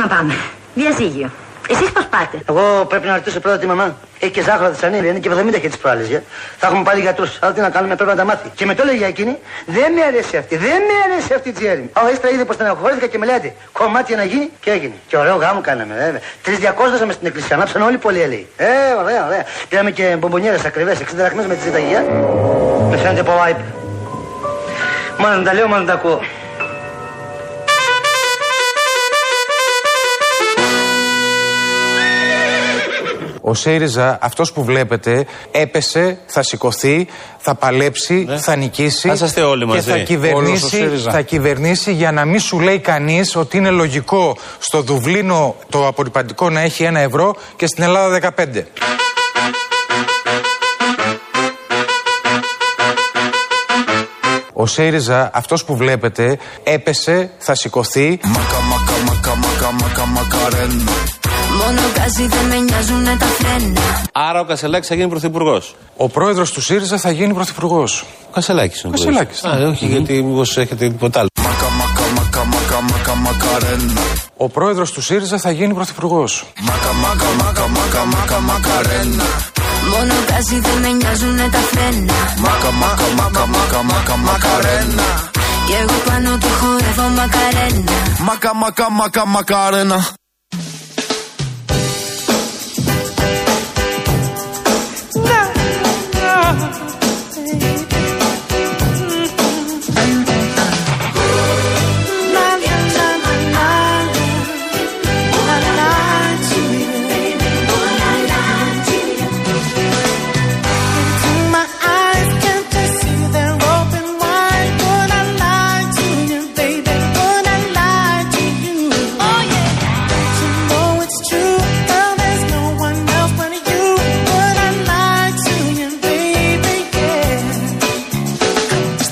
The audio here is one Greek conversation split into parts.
να πάμε; Διαζύγιο. Εσείς πώς πάτε; Εγώ πρέπει να ρωτήσω πρώτα τη μαμά. Έχει και ζάχαρο θεσσανίλη, είναι και 70 και τις προάλλες. Θα έχουμε πάλι γιατρού. Αλλά τι να κάνουμε, πρέπει να τα μάθει. Και με το λέει για εκείνη, δεν με αρέσει αυτή, δεν με αρέσει αυτή η Τζέρι. Ο ύστερα είδε πως στεναχωρήθηκα και με λέτε κομμάτια να γίνει και έγινε. Και ωραίο γάμο κάναμε, βέβαια. Τρεις διακόσδασαμε στην εκκλησία, ανάψαν όλοι πολύ ελαιοί. Ε, ωραία, ωραία. Πήραμε και μπομπονιέρες ακριβές, 60 δραχμές με τη ζηταγία. Με φαίνεται πολλά Μόνο να τα λέω, μόνο να τα ακούω. Ο ΣΥΡΙΖΑ, αυτός που βλέπετε, έπεσε, θα σηκωθεί, θα παλέψει, ναι. θα νικήσει. Θα όλοι μαζί. Και θα κυβερνήσει, θα κυβερνήσει για να μην σου λέει κανείς ότι είναι λογικό στο Δουβλίνο το απορριπαντικό να έχει ένα ευρώ και στην Ελλάδα 15. Ο ΣΥΡΙΖΑ, αυτός που βλέπετε, έπεσε, θα σηκωθεί. Μακα, μακα, μακα, μακα, μακα, Μόνο δεν με νοιάζουν τα φρένα. Άρα ο Κασελάκη θα γίνει πρωθυπουργό. Ο πρόεδρο του ΣΥΡΙΖΑ θα γίνει πρωθυπουργό. Ο Κασελάκη είναι. Κασελάκη. Α, όχι, mm-hmm. γιατί μήπω έχετε τίποτα άλλο. Μακα, μακα, μακα, μακα, μακαρένα. Ο πρόεδρο του ΣΥΡΙΖΑ θα γίνει πρωθυπουργό. Μακα, μακα, μακα, μακα, μακα, μακαρένα. Μόνο δεν με νοιάζουν τα φρένα. Μακα, μακα, μακα, μακα, μακα, μακαρένα. Και εγώ πάνω του χορεύω μακαρένα. Μακα, μακα, μακα, μακαρένα.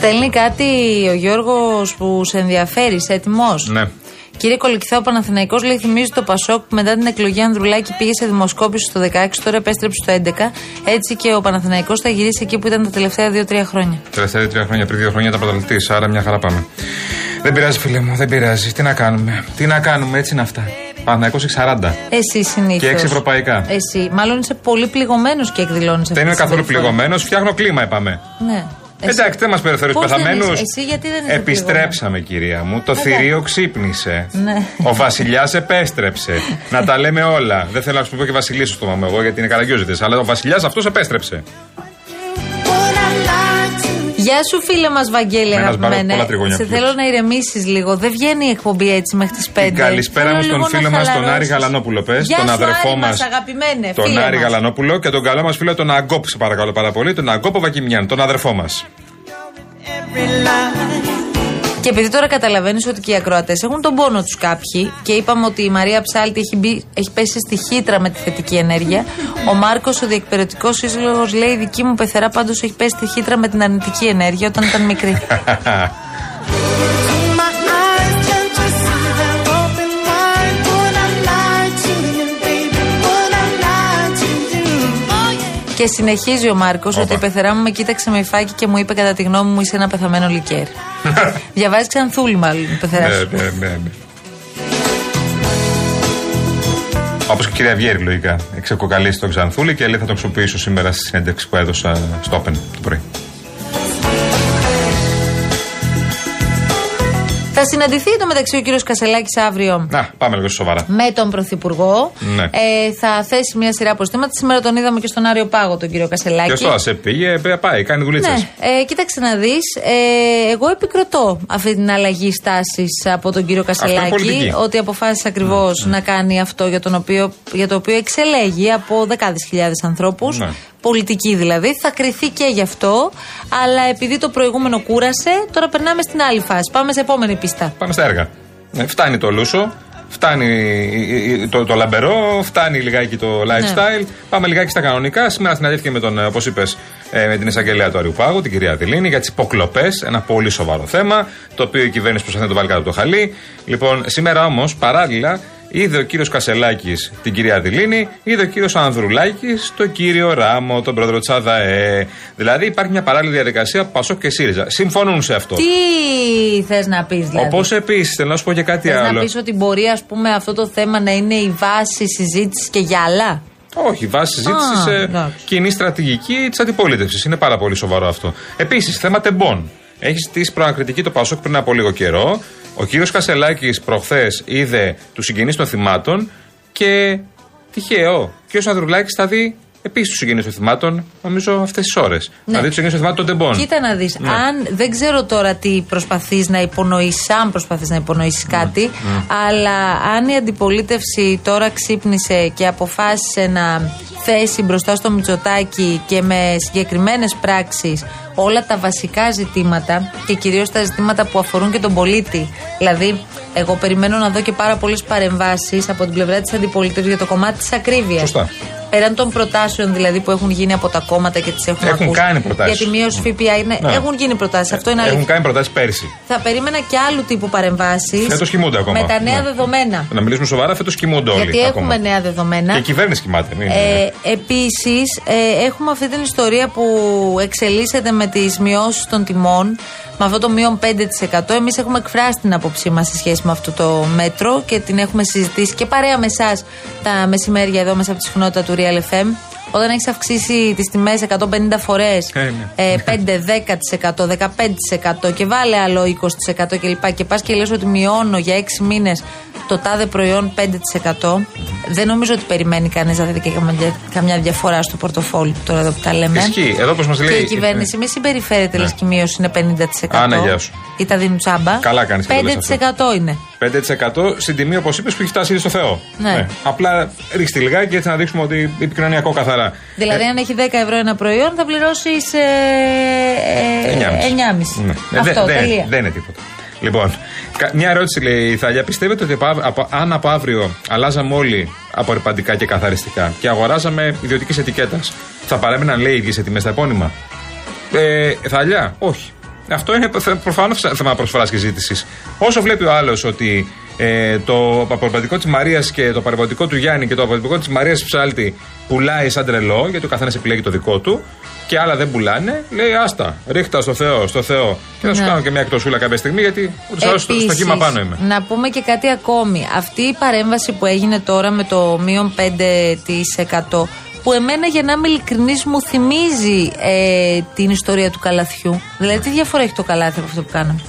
Στέλνει κάτι ο Γιώργος που σε ενδιαφέρει, είσαι έτοιμος; Ναι. Κύριε Κολυκθά, ο Παναθηναϊκός λέει: Θυμίζει το Πασόκ που μετά την εκλογή Ανδρουλάκη πήγε σε δημοσκόπηση στο 16, τώρα επέστρεψε στο 11. Έτσι και ο Παναθηναϊκός θα γυρίσει εκεί που ήταν τα τελευταία 2-3 χρόνια. Τελευταία 2-3 χρόνια, πριν 2 χρόνια ήταν πρωταθλητής, άρα μια χαρά πάμε. Δεν πειράζει, φίλε μου, δεν πειράζει. Τι να κάνουμε. Τι να κάνουμε, έτσι είναι αυτά. Παναθηναϊκός έχει 40. Εσύ συνήθως. Και 6 ευρωπαϊκά. Εσύ. Μάλλον είσαι πολύ πληγωμένος και εκδηλώνεις αυτό. Δεν είμαι καθόλου πληγωμένος, φτιάχνω κλίμα, είπαμε. Ναι. Εντάξει, δεν μας περιφέρεις του πεθαμένους. Επιστρέψαμε, κυρία μου. Το θηρίο ξύπνησε. Ναι. Ο βασιλιάς επέστρεψε. να τα λέμε όλα. Δεν θέλω να σου πω και βασιλή στο στόμα μου εγώ γιατί είναι καραγκιόζητες. Αλλά ο βασιλιάς αυτός επέστρεψε. Γεια σου, φίλε μας, Βαγγέλη, αγαπημένε. Σε θέλω να ηρεμήσεις λίγο. Δεν βγαίνει η εκπομπή έτσι μέχρι τις 5. καλησπέρα μου στον φίλο μας, τον Άρη Γαλανόπουλο. Πες, τον αδερφό μας, τον Άρη Γαλανόπουλο και τον καλό μας φίλο, τον Αγκόπ, σε παρακαλώ πάρα πολύ, τον Αγκόπο Βακιμιάν, τον αδερφό μας. Και επειδή τώρα καταλαβαίνεις ότι και οι ακροατές έχουν τον πόνο τους κάποιοι και είπαμε ότι η Μαρία Ψάλτη έχει, μπει, έχει πέσει στη χύτρα με τη θετική ενέργεια. Ο Μάρκος, ο διεκπαιρετικός σύζυγος, λέει: Η δική μου πεθερά πάντως έχει πέσει στη χύτρα με την αρνητική ενέργεια όταν ήταν μικρή. Και συνεχίζει ο Μάρκος ότι η πεθερά μου με κοίταξε με υφάκι και μου είπε κατά τη γνώμη μου είσαι ένα πεθαμένο λικέρ. Διαβάζει ξανθούλη, μάλλον η πεθεράς σου. Ναι, ναι, ναι. ναι. Όπως και η κυρία Βιέρη, λογικά. Εξεκοκαλίσει τον Ξανθούλη και λέει θα το αξιοποιήσω σήμερα στη συνέντευξη που έδωσα στο Open το πρωί. Θα συναντηθεί το μεταξύ ο κύριος Κασελάκης αύριο. Να, πάμε λίγο σοβαρά. Με τον Πρωθυπουργό. Ναι. Ε, θα θέσει μια σειρά αποστήματα. Σήμερα τον είδαμε και στον Άριο Πάγο τον κύριο Κασελάκη. Και στο ΑΣΕ πήγε, πάει, κάνει δουλίτσες. Ναι. Ε, κοίταξε να δεις. Ε, εγώ επικροτώ αυτή την αλλαγή στάσης από τον κύριο Κασελάκη. Ότι αποφάσισε ακριβώς ναι, ναι. να κάνει αυτό για, τον οποίο, για το οποίο εξελέγει από δεκάδες χιλιάδες ανθρώπους. Ναι πολιτική δηλαδή, θα κρυθεί και γι' αυτό. Αλλά επειδή το προηγούμενο κούρασε, τώρα περνάμε στην άλλη φάση. Πάμε σε επόμενη πίστα. Πάμε στα έργα. Ναι, φτάνει το λούσο, φτάνει το, το λαμπερό, φτάνει λιγάκι το lifestyle. Ναι. Πάμε λιγάκι στα κανονικά. Σήμερα συναντήθηκε με τον, όπως είπες, ε, με την εισαγγελέα του Αριουπάγου, την κυρία Δηλίνη, για τις υποκλοπές. Ένα πολύ σοβαρό θέμα, το οποίο η κυβέρνηση προσπαθεί να το βάλει κάτω από το χαλί. Λοιπόν, σήμερα όμως, παράλληλα, Είδε ο κύριος Κασελάκης την κυρία Δηλίνη, είδε ο κύριος Ανδρουλάκης τον κύριο Ράμο, τον πρόεδρο τη ΑΔΑΕ. Δηλαδή υπάρχει μια παράλληλη διαδικασία Πασόκ και ΣΥΡΙΖΑ. Συμφωνούν σε αυτό. Τι θες να πεις, δηλαδή; Όπως επίσης, θέλω να σου πω και κάτι θες άλλο. να πεις ότι μπορεί, ας πούμε, αυτό το θέμα να είναι η βάση συζήτησης και για άλλα; Όχι, βάση συζήτησης σε εντάξει. κοινή στρατηγική της αντιπολίτευσης. Είναι πάρα πολύ σοβαρό αυτό. Επίσης, θέμα τεμπών. Έχεις στήσει προανακριτική το Πασόκ πριν από λίγο καιρό. Ο κύριος Κασελάκης προχθές είδε τους συγγενείς των θυμάτων και τυχαίο. Ο κύριος Ανδρουλάκης θα δει επίσης τους συγγενείς των θυμάτων, νομίζω αυτές τις ώρες. Ναι. Θα δει τους συγγενείς των θυμάτων των τεμπών. Κοίτα να δεις. Ναι. Αν δεν ξέρω τώρα τι προσπαθείς να υπονοήσει, αν προσπαθείς να υπονοήσεις Ναι. κάτι, αλλά αν η αντιπολίτευση τώρα ξύπνησε και αποφάσισε να θέσει μπροστά στο Μητσοτάκι και με συγκεκριμένες πράξεις όλα τα βασικά ζητήματα και κυρίως τα ζητήματα που αφορούν και τον πολίτη. Δηλαδή, εγώ περιμένω να δω και πάρα πολλές παρεμβάσεις από την πλευρά της αντιπολίτευσης για το κομμάτι της ακρίβειας. Σωστά. Πέραν των προτάσεων δηλαδή που έχουν γίνει από τα κόμματα και τις έχουν, Έχουν ακούσει. κάνει προτάσεις. Για τη μείωση ΦΠΑ είναι, Ναι. έχουν γίνει προτάσεις. Αυτό είναι Έχουν αλήθεια. κάνει προτάσεις πέρσι. Θα περίμενα και άλλου τύπου παρεμβάσεις. Φέτος κοιμούνται ακόμα. Με τα νέα Ναι. δεδομένα. Να μιλήσουμε σοβαρά, φέτος κοιμούνται όλοι. Γιατί ακόμα. έχουμε νέα δεδομένα. Και η κυβέρνηση κοιμάται. Μην... Ε, Επίσης, ε, έχουμε αυτή την ιστορία που εξελίσσεται με τις μειώσεις των τιμών, με αυτό το μείον 5%. Εμείς έχουμε εκφράσει την άποψή μας σε σχέση με αυτό το μέτρο και την έχουμε συζητήσει και παρέα με εσάς τα μεσημέρια εδώ μέσα από τη συχνότητα του Real FM. Όταν έχεις αυξήσει τις τιμές 150 φορές, Ε, ναι. ε, 5, 10%, 15% και βάλε άλλο 20% κλπ. Και πας και λες ότι μειώνω για 6 μήνες το τάδε προϊόν 5%. Δεν νομίζω ότι περιμένει κανείς να δει και καμιά- καμιά διαφορά στο πορτοφόλι τώρα εδώ που τα λέμε. Ισχύει. Εδώ όπως μας λέει- Και η κυβέρνηση μη συμπεριφέρεται, λες και η μείωση είναι 50%. Άνα, γεια σου. Ή τα δίνουν τσάμπα. Καλά κάνεις και το λες 5% είναι. 5% στην τιμή, όπως είπες, που έχει φτάσει ήδη στο Θεό. Ναι. Απλά ρίξτε λιγάκι έτσι να δείξουμε ότι επικοινωνιακό καθαρά. Δηλαδή, Ε, αν έχει 10 ευρώ ένα προϊόν, θα πληρώσει ε, 9,5. 9,5. Ναι. Ε, Αυτό, δεν- τελεία. Δεν είναι τίποτα. Λοιπόν, κα- μια ερώτηση λέει η Θάλια. Πιστεύετε ότι από, από- αν από αύριο αλλάζαμε όλοι απορριπαντικά και καθαριστικά και αγοράζαμε ιδιωτικής ετικέτας, θα παρέμειναν λέει οι ίδιες τιμές στα επώνυμα; Ε, Θάλια, όχι. Αυτό είναι προφανώς θέμα προσφοράς και ζήτησης. Όσο βλέπει ο άλλος ότι ε, το απορριπαντικό της Μαρίας και το απορριπαντικό του Γιάννη και το απορριπαντικό της Μαρίας Ψάλτη πουλάει σαν τρελό, γιατί ο καθένας επιλέγει το δικό του, και άλλα δεν πουλάνε, λέει άστα, ρίχτα στο Θεό, στο Θεό. Και θα σου Ναι. κάνω και μια εκτοσούλα κάποια στιγμή, γιατί ούτως ή άλλως στο, στο Επίσης, κύμα πάνω είμαι. Να πούμε και κάτι ακόμη. Αυτή η παρέμβαση που έγινε τώρα με το μείον 5% που εμένα για να είμαι ειλικρινής μου θυμίζει ε, την ιστορία του καλαθιού. Δηλαδή τι διαφορά έχει το καλάθι από αυτό που κάναμε;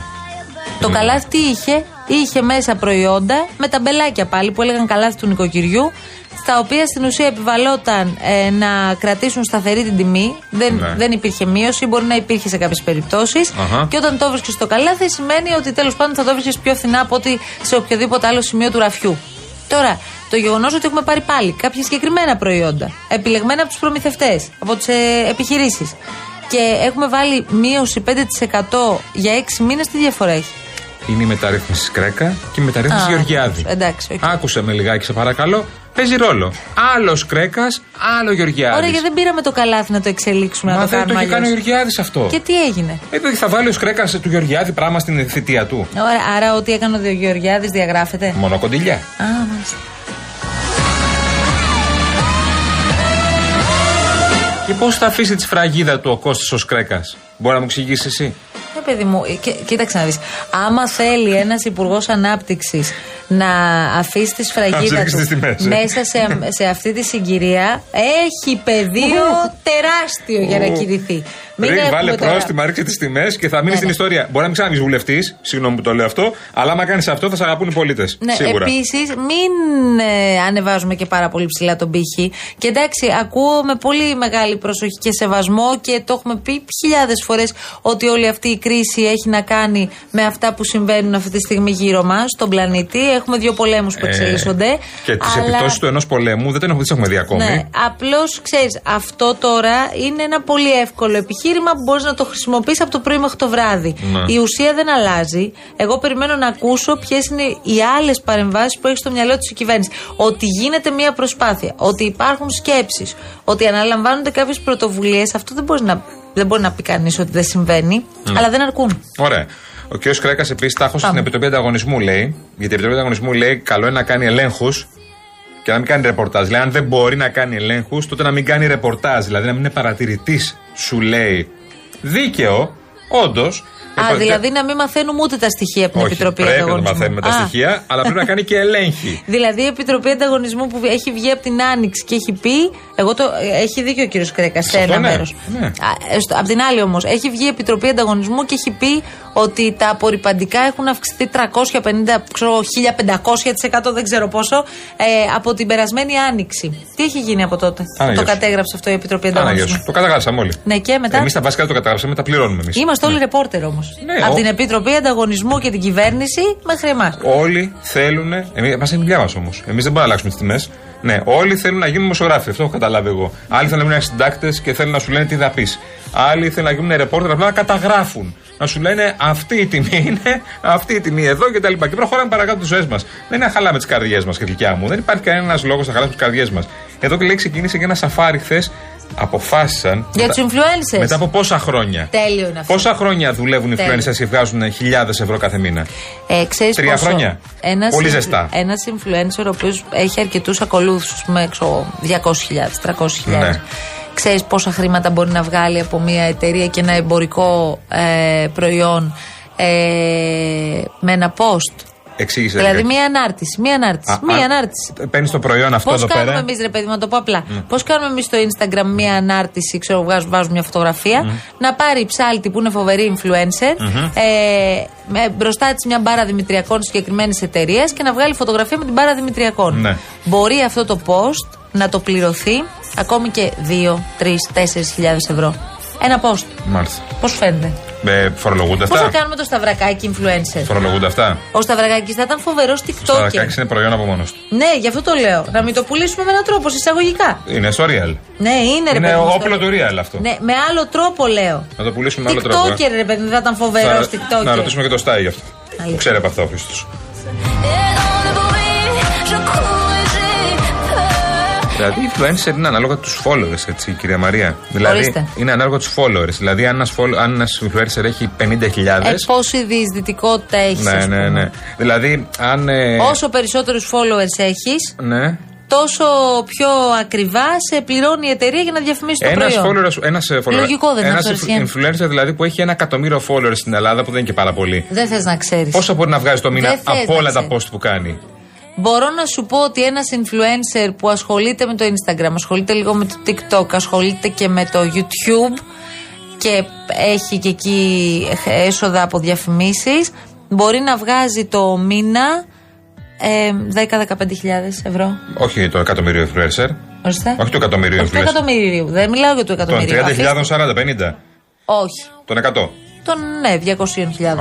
Το καλάθι τι είχε, είχε μέσα προϊόντα με τα μπελάκια πάλι που έλεγαν καλάθι του νοικοκυριού, στα οποία στην ουσία επιβαλόταν ε, να κρατήσουν σταθερή την τιμή. Δεν, Ναι. δεν υπήρχε μείωση, μπορεί να υπήρχε σε κάποιες περιπτώσεις. Αχα. Και όταν το βρίσκεις στο καλάθι, σημαίνει ότι τέλος πάντων θα το βρίσκεις πιο φθηνά από ότι σε οποιοδήποτε άλλο σημείο του ραφιού. Τώρα, το γεγονός ότι έχουμε πάρει πάλι κάποια συγκεκριμένα προϊόντα, επιλεγμένα από τους προμηθευτές, από τις ε, επιχειρήσεις, και έχουμε βάλει μείωση 5% για 6 μήνες, τι διαφορά έχει; Είναι η μεταρρύθμιση Κρέκα και η μεταρρύθμιση Α, Γεωργιάδη. εντάξει, οκ. Άκουσε με λιγάκι, σε παρακαλώ. Παίζει ρόλο. Άλλος Κρέκας, άλλο Γεωργιάδης. Ωραία, γιατί δεν πήραμε το καλάθι να το εξελίξουμε, Μα να το δεν το κάνουμε έχει κάνει ο αλλιώς. Γεωργιάδης αυτό. Και τι έγινε; Ε, δηλαδή θα βάλει ο Κρέκας του Γεωργιάδη πράγμα στην θητεία του. Ωραία, άρα ό,τι έκανε ο Γεωργιάδης διαγράφεται; Μόνο κοντιλιά. Α, μάλιστα. Και πώς θα αφήσει τη σφραγίδα του ο Κώστας ως Κρέκας; Μπορεί να μου εξηγήσεις εσύ; Ε, παιδί μου, ε, κοί- κοίταξε να δεις. Άμα θέλει ένας υπουργός ανάπτυξης να αφήσεις τη σφραγίδα ρίξει του τις τιμές, ε. μέσα σε, σε αυτή τη συγκυρία, έχει πεδίο τεράστιο για να κηρυθεί. Μην Ρίξ, έχουμε βάλε τώρα- πρόστιμα, ρίξε τις τιμές και θα μείνει Ναι, στην ναι. ιστορία. Μπορεί να μην ξαναβγεί βουλευτής, συγγνώμη που το λέω αυτό, αλλά άμα κάνεις αυτό θα σε αγαπούν οι πολίτες. Ναι, Σίγουρα. επίσης, μην ε, ανεβάζουμε και πάρα πολύ ψηλά τον πύχη. Και εντάξει, ακούω με πολύ μεγάλη προσοχή και σεβασμό και το έχουμε πει χιλιάδες φορές ότι όλη αυτή η κρίση έχει να κάνει με αυτά που συμβαίνουν αυτή τη στιγμή γύρω μας, στον πλανήτη. Έχουμε δύο πολέμους που Ε, εξελίσσονται. Και τις αλλά- επιπτώσεις του ενός πολέμου δεν τις έχουμε δει ακόμη. Ναι, απλώς ξέρεις, αυτό τώρα είναι ένα πολύ εύκολο επιχείρημα που μπορείς να το χρησιμοποιήσει από το πρωί μέχρι το βράδυ. Ναι. Η ουσία δεν αλλάζει. Εγώ περιμένω να ακούσω ποιες είναι οι άλλες παρεμβάσεις που έχει στο μυαλό της η κυβέρνηση. Ότι γίνεται μια προσπάθεια, ότι υπάρχουν σκέψεις, ότι αναλαμβάνονται κάποιες πρωτοβουλίες. Αυτό δεν μπορεί να, δεν μπορεί να πει κανείς ότι δεν συμβαίνει, Ναι. αλλά δεν αρκούν. Ωραία. Ο κ. Κρέκας επίσης τάχωσε στην Επιτροπή Ανταγωνισμού, λέει. Γιατί η Επιτροπή Ανταγωνισμού λέει: Καλό είναι να κάνει ελέγχους και να μην κάνει ρεπορτάζ. Λέει: Αν δεν μπορεί να κάνει ελέγχους, τότε να μην κάνει ρεπορτάζ. Δηλαδή να μην είναι παρατηρητής, σου λέει. Δίκαιο, όντως. Α, δηλαδή να μην μαθαίνουμε ούτε τα στοιχεία από την Όχι, Επιτροπή πρέπει Ανταγωνισμού. να μαθαίνουμε τα Α. στοιχεία, αλλά πρέπει να κάνει και ελέγχει. Δηλαδή η Επιτροπή Ανταγωνισμού που έχει βγει από την Άνοιξη και έχει πει. Εγώ το, έχει δίκιο ο κύριος Κρέκας σε Σε αυτό, ένα ναι. μέρος. Ναι. Απ' την άλλη όμως, έχει βγει η Επιτροπή Ανταγωνισμού και έχει πει ότι τα απορριπαντικά έχουν αυξηθεί 350, ξέρω, 1500%, δεν ξέρω πόσο, ε, από την περασμένη Άνοιξη. Τι έχει γίνει από τότε. Άναγιος. Το κατέγραψε αυτό η Επιτροπή Άναγιος. Ανταγωνισμού. Το καταγράψαμε όλοι. Ναι, και μετά; Εμείς τα βασικά το καταγράψαμε, τα πληρώνουμε εμείς. Είμαστε όλοι ρεπόρτερ όμως. Ναι, από ο- την Επιτροπή Ανταγωνισμού και την κυβέρνηση μέχρι εμάς. Όλοι θέλουν. Μας είναι η δουλειά μας όμως. Εμείς δεν μπορούμε να αλλάξουμε τις τιμές. Ναι, όλοι θέλουν να γίνουν δημοσιογράφοι. Αυτό έχω καταλάβει εγώ. Άλλοι θέλουν να γίνουν συντάκτες και θέλουν να σου λένε τι θα πεις. Άλλοι θέλουν να γίνουν ρεπόρτερ απλά να καταγράφουν. Να σου λένε αυτή η τιμή είναι, αυτή η τιμή εδώ κτλ. Και, και προχωράμε παρακάτω τις ζωές μας. Δεν είναι να χαλάμε τις καρδιές μας και δικιά μου. Δεν υπάρχει κανένας λόγος να χαλάσουμε τις καρδιές μας. Εδώ και λέει ξεκίνησε και ένα σαφάρι χθες. Αποφάσισαν. Για μετά- τους influencers. Μετά από πόσα χρόνια; Τέλειο είναι αυτό. Πόσα χρόνια δουλεύουν οι Τέλειο. influencers και βγάζουν χιλιάδες ευρώ κάθε μήνα; Ε, ξέρεις Τρία πόσο χρόνια. Ένας, Πολύ ζεστά. Ένας influencer ο οποίος έχει αρκετούς ακολούθους, α πούμε, έξω 200.000, 300.000. Ναι. Ξέρεις πόσα χρήματα μπορεί να βγάλει από μια εταιρεία και ένα εμπορικό ε, προϊόν ε, με ένα post; Εξήγησε. Δηλαδή λιγάκι. μία ανάρτηση. Μία ανάρτηση. Α, μία α, ανάρτηση. Παίρνεις το προϊόν αυτό Πώς εδώ κάνουμε πέρα. εμείς, ρε παιδί, μου, να το πω απλά. Πώς κάνουμε εμείς στο Instagram μία ανάρτηση, ξέρω, βγάζουμε, βάζουμε μια φωτογραφία, να πάρει η ψάλτη που είναι φοβερή influencer, ε, με, μπροστά της μια μπάρα Δημητριακών συγκεκριμένης εταιρείας και να βγάλει φωτογραφία με την μπάρα Δημητριακών. Ναι. Μπορεί αυτό το post να το πληρωθεί ακόμη και 2, 3, 4 χιλιάδες ευρώ. Ένα post. Μάλιστα. Πώς φαίνεται; Ε, φορολογούνται Πώς θα αυτά. κάνουμε το σταυρακάκι influencer; Φορολογούνται αυτά; Ο Σταυρακάκη θα ήταν φοβερός Το TikToker. Σταρακάκι είναι προϊόν από μόνος του. Ναι, γι' αυτό το λέω. Να μην το πουλήσουμε με έναν τρόπο, εισαγωγικά. Είναι στο real. Ναι, είναι ρε Είναι παιδί μου, όπλο στο- του real αυτό. Ναι, με άλλο τρόπο λέω. Να το πουλήσουμε με άλλο τρόπο. TikToker, ρε παιδί μου, θα ήταν φοβερός Θα- TikToker. Να ρωτήσουμε και το Στάι γι' αυτό. Αλήθεια. Που ξέρει από αυτό ο Χρήστος. Δηλαδή, οι influencer είναι ανάλογα τους followers, έτσι, κυρία Μαρία. Δηλαδή, Ορίστε. είναι ανάλογα τους followers. Δηλαδή, αν ένας ένας influencer έχει 50.000. Ε, πόση διεισδυτικότητα έχεις. ναι, ναι, ναι. Δηλαδή, αν. ε, Όσο περισσότερους followers έχεις, Ναι. τόσο πιο ακριβά σε πληρώνει η εταιρεία για να διαφημίσει το Ένας προϊόν. follower, ένας ε, follower, Λογικό δεν είναι ένας αυτό, Αριστεία. influencer δηλαδή που έχει ένα εκατομμύριο followers στην Ελλάδα, που δεν είναι και πάρα πολύ. Δεν θες να ξέρεις. Πόσα μπορεί να βγάζει το μήνα Δεν θες από να όλα τα ξέρεις. post που κάνει; Μπορώ να σου πω ότι ένας influencer που ασχολείται με το Instagram, ασχολείται λίγο με το TikTok, ασχολείται και με το YouTube και έχει και εκεί έσοδα από διαφημίσεις, μπορεί να βγάζει το μήνα ε, 10-15 χιλιάδες ευρώ. Όχι το εκατομμύριο influencer. Ορίστε. Όχι του εκατομμυρίου Όχι του influencer. εκατομμυρίου. Δεν μιλάω για το Των εκατομμυρίου. 30.000, Αφήστε- 40, 50. Όχι. Των 100. Των ναι, 200.000.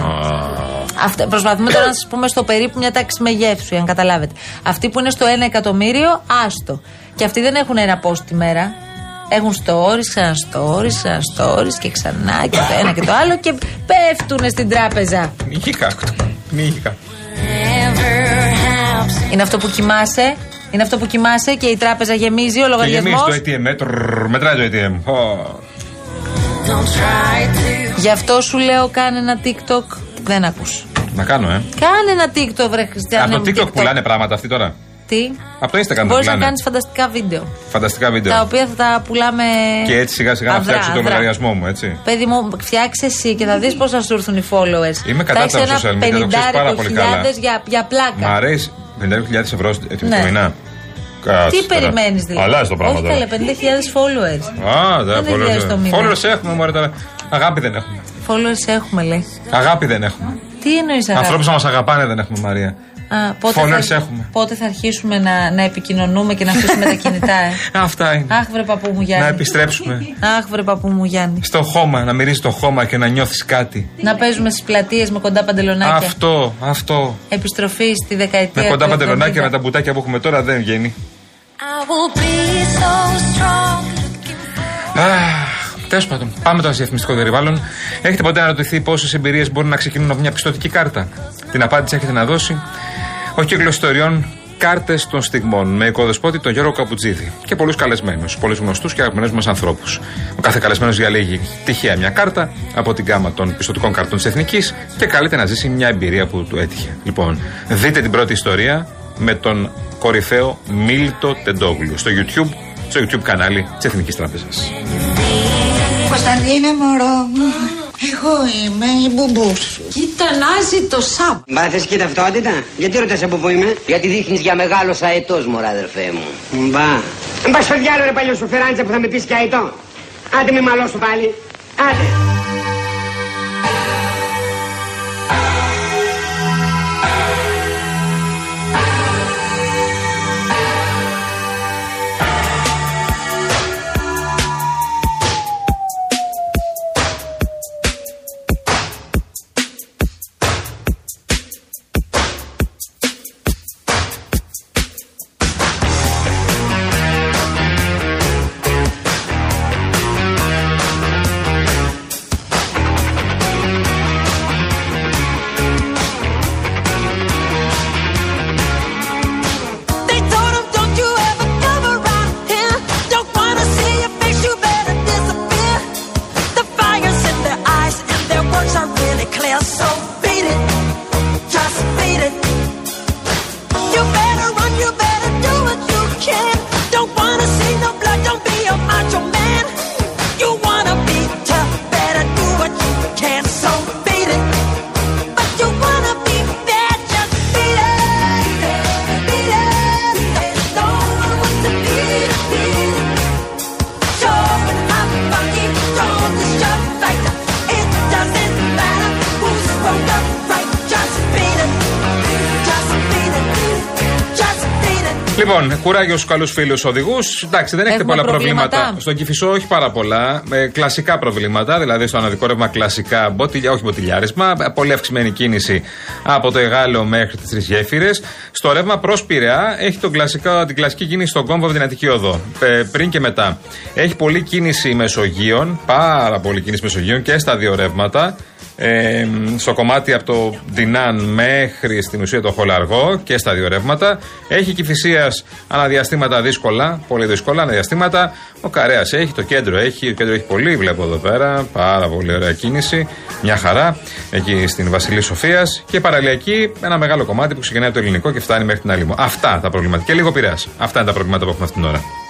Αυτά, προσπαθούμε τώρα να σας πούμε στο περίπου μια τάξη μεγέθους, για να καταλάβετε. Αυτοί που είναι στο 1 εκατομμύριο, άστο. Και αυτοί δεν έχουν ένα post τη μέρα. Έχουν stories, ξανά stories, ξανά stories και ξανά και το ένα και το άλλο και πέφτουν στην τράπεζα. Νύχικα. Νύχικα. Είναι αυτό που κοιμάσαι, είναι αυτό που κοιμάσαι και η τράπεζα γεμίζει ο Και λογαριασμός. γεμίζει το ATM, ε, τρρρρ, μετράει το ATM. Ω. Γι' αυτό σου λέω κάνε ένα TikTok. Δεν ακούς. Να κάνω, ε. Κάνε ένα TikTok, βρε Χριστιανέ. Από το μου, TikTok πουλάνε πράγματα αυτοί τώρα; Τι; Από το Instagram δεν Μπορείς να πουλάνε. κάνεις φανταστικά βίντεο. Φανταστικά βίντεο. Τα οποία θα τα πουλάμε. Και έτσι σιγά σιγά να αδρά, φτιάξω το αδρά. λογαριασμό μου, έτσι. Παιδί μου, φτιάξε εσύ και θα δεις πώς θα σου έρθουν οι followers. Είμαι κατά θα τα έχεις social media, το ξέρεις πάρα πολύ καλά. χιλιάδες για, για πλάκα. Μ' αρέσει. 50.000 ευρώ το Ναι. μήνα. Κάτσε Τι τώρα. περιμένεις δηλαδή; Αλλάζει το πράγμα Όχι τώρα. καλέ, 50.000 followers. Α, δεν Δεν είναι χιλιάδες το μήνα. Followers έχουμε, μωρέ τώρα. Αγάπη δεν έχουμε. Followers έχουμε, λέει. Αγάπη δεν έχουμε. Τι εννοείς αγάπη; Ανθρώπους να μας αγαπάνε δεν έχουμε, Μαρία. Α, πότε, followers θα, έχουμε. πότε θα αρχίσουμε να, να επικοινωνούμε και να αφήσουμε τα κινητά, ε; Αυτά είναι. Αχ, βρε παππού μου Γιάννη. Να επιστρέψουμε Αχ, βρε παππού μου Γιάννη. στο χώμα, να μυρίζει το χώμα και να νιώθεις κάτι. Να παίζουμε στις πλατείες με κοντά παντελονάκια. Αυτό, αυτό. Επιστροφή στη δεκαετία Με κοντά του παντελονάκια 70. με τα μπουτάκια που έχουμε τώρα δεν βγαίνει. Τέλος πάντων, πάμε τώρα σε διαφημιστικό περιβάλλον. Έχετε ποτέ αναρωτηθεί πόσες εμπειρίες μπορούν να ξεκινούν από μια πιστοτική κάρτα; Την απάντηση έχετε να δώσει. Ο κύκλος ιστοριών Κάρτες των στιγμών με οικοδεσπότη τον Γιώργο Καπουτζίδη και πολλούς καλεσμένους, πολλούς γνωστούς και αγαπημένους μας ανθρώπους. Ο κάθε καλεσμένος διαλέγει τυχαία μια κάρτα από την γάμα των πιστοτικών καρτών της Εθνικής και καλείται να ζήσει μια εμπειρία που του έτυχε. Λοιπόν, δείτε την πρώτη ιστορία με τον κορυφαίο Μίλτο Τεντόγλου στο YouTube, στο YouTube κανάλι της Εθνικής Τράπεζας. Κωνσταντίνε μωρό μου, εγώ είμαι η μπουμπούς σου. Κοίτα το σαπ. Μα θες και ταυτότητα, γιατί ρωτάς από πού είμαι; Γιατί δείχνεις για μεγάλος αετός μωρά αδερφέ μου. Μπα. Μπα πας στο διάλογο ρε παλιό σου φεράντσα που θα με πεις και αετό. Άντε με μαλό σου πάλι. Άντε. so Λοιπόν, κουράγιος στους καλούς φίλους οδηγούς. Εντάξει, δεν έχετε πολλά προβλήματα. Στον Κυφισό, όχι πάρα πολλά. Με κλασικά προβλήματα, δηλαδή στο αναδικό κλασικά, μποτιλιά, όχι μποτιλιάρισμα. Πολύ αυξημένη κίνηση από το Εγάλεο μέχρι τις τρεις γέφυρες. Στο ρεύμα προς Πειραιά έχει τον κλασικό, την κλασική κίνηση στον κόμβο από την Αττική Οδό. Ε, πριν και μετά. Έχει πολλή κίνηση Μεσογείων, πάρα πολλή κίνηση Μεσογείων και στα δύο ρεύματα ε, στο κομμάτι από το Ντινάν μέχρι στην ουσία το Χολαργό και στα δύο ρεύματα. Έχει κυφυσία αναδιαστήματα δύσκολα, πολύ δύσκολα αναδιαστήματα. Ο Καρέας έχει, το κέντρο έχει, το κέντρο έχει πολύ, βλέπω εδώ πέρα. Πάρα πολύ ωραία κίνηση. Μια χαρά εκεί στην Βασιλή Σοφίας. Και παραλιακή ένα μεγάλο κομμάτι που ξεκινάει από το ελληνικό και φτάνει μέχρι την άλλη μου. Αυτά τα προβλήματα. Και λίγο πειραία. Αυτά είναι τα προβλήματα που έχουμε αυτήν την ώρα.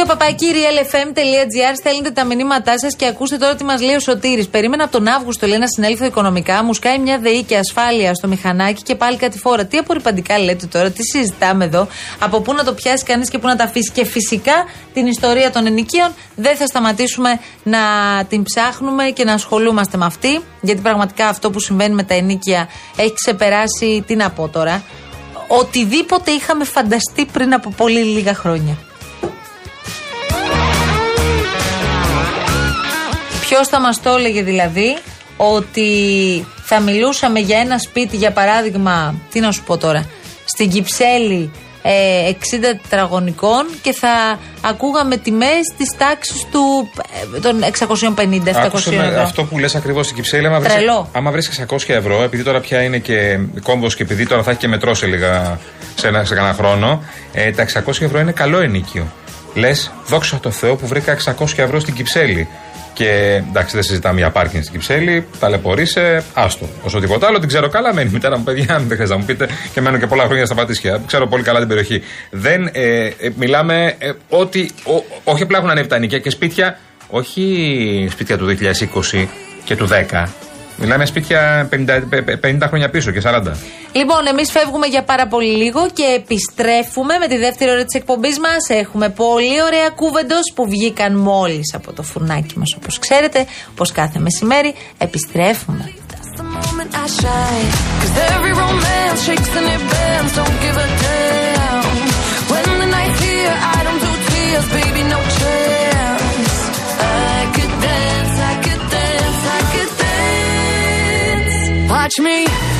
Στούντιο παπακύριελfm.gr στέλνετε τα μηνύματά σας και ακούστε τώρα τι μας λέει ο Σωτήρης. Περίμενα από τον Αύγουστο λέει να συνέλθω οικονομικά, μου σκάει μια ΔΕΗ και ασφάλεια στο μηχανάκι και πάλι κάτι φόρα. Τι απορριπαντικά λέτε τώρα, τι συζητάμε εδώ, από πού να το πιάσει κανείς και πού να τα αφήσει. Και φυσικά την ιστορία των ενοικίων δεν θα σταματήσουμε να την ψάχνουμε και να ασχολούμαστε με αυτή, γιατί πραγματικά αυτό που συμβαίνει με τα ενίκια έχει ξεπεράσει, τι να πω τώρα, οτιδήποτε είχαμε φανταστεί πριν από πολύ λίγα χρόνια. Ποιος θα μας το έλεγε δηλαδή ότι θα μιλούσαμε για ένα σπίτι, για παράδειγμα, τι να σου πω τώρα, στην Κυψέλη ε, 60 τετραγωνικών και θα ακούγαμε τιμές της τάξης του ε, των 650-700 ευρώ. Αυτό που λες ακριβώς στην Κυψέλη, άμα βρει άμα βρεις 600 ευρώ, επειδή τώρα πια είναι και κόμβος και επειδή τώρα θα έχει και μετρό σε λίγα σε ένα, σε ένα χρόνο, ε, τα 600 ευρώ είναι καλό ενίκιο. Λες, δόξα τω Θεώ που βρήκα 600 ευρώ στην Κυψέλη. Και εντάξει, δεν συζητάμε για πάρκινγκ στην Κυψέλη. Ταλαιπωρείσαι, άστο. Όσο τίποτα άλλο, την ξέρω καλά. Μένει η μητέρα μου, παιδιά, δεν χρειάζεται να μου πείτε. Και μένω και πολλά χρόνια στα Πατήσια. Ξέρω πολύ καλά την περιοχή. Δεν ε, ε, μιλάμε ε, ότι. Ό, όχι απλά έχουν ανέβει τα νοικιά και σπίτια. Όχι σπίτια του 2020 και του 10. Μιλάμε σπίτια 50, 50 χρόνια πίσω και 40. Λοιπόν, εμείς φεύγουμε για πάρα πολύ λίγο και επιστρέφουμε με τη δεύτερη ώρα της εκπομπής μας. Έχουμε πολύ ωραία κούβεντο που βγήκαν μόλις από το φουρνάκι μας, όπως ξέρετε, όπω κάθε μεσημέρι. Επιστρέφουμε. catch me.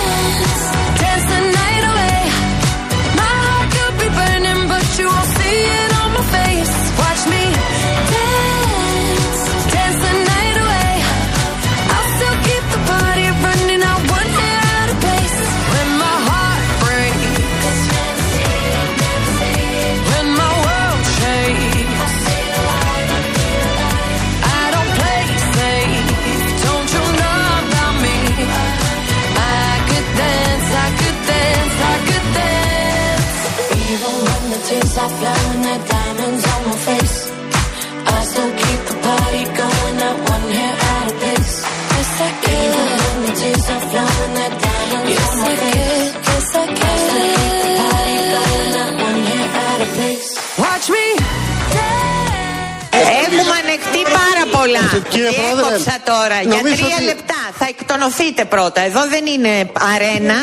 Κύριε Πρόεδρε. τώρα για τρία λεπτά. Θα εκτονωθείτε πρώτα. Εδώ δεν είναι αρένα.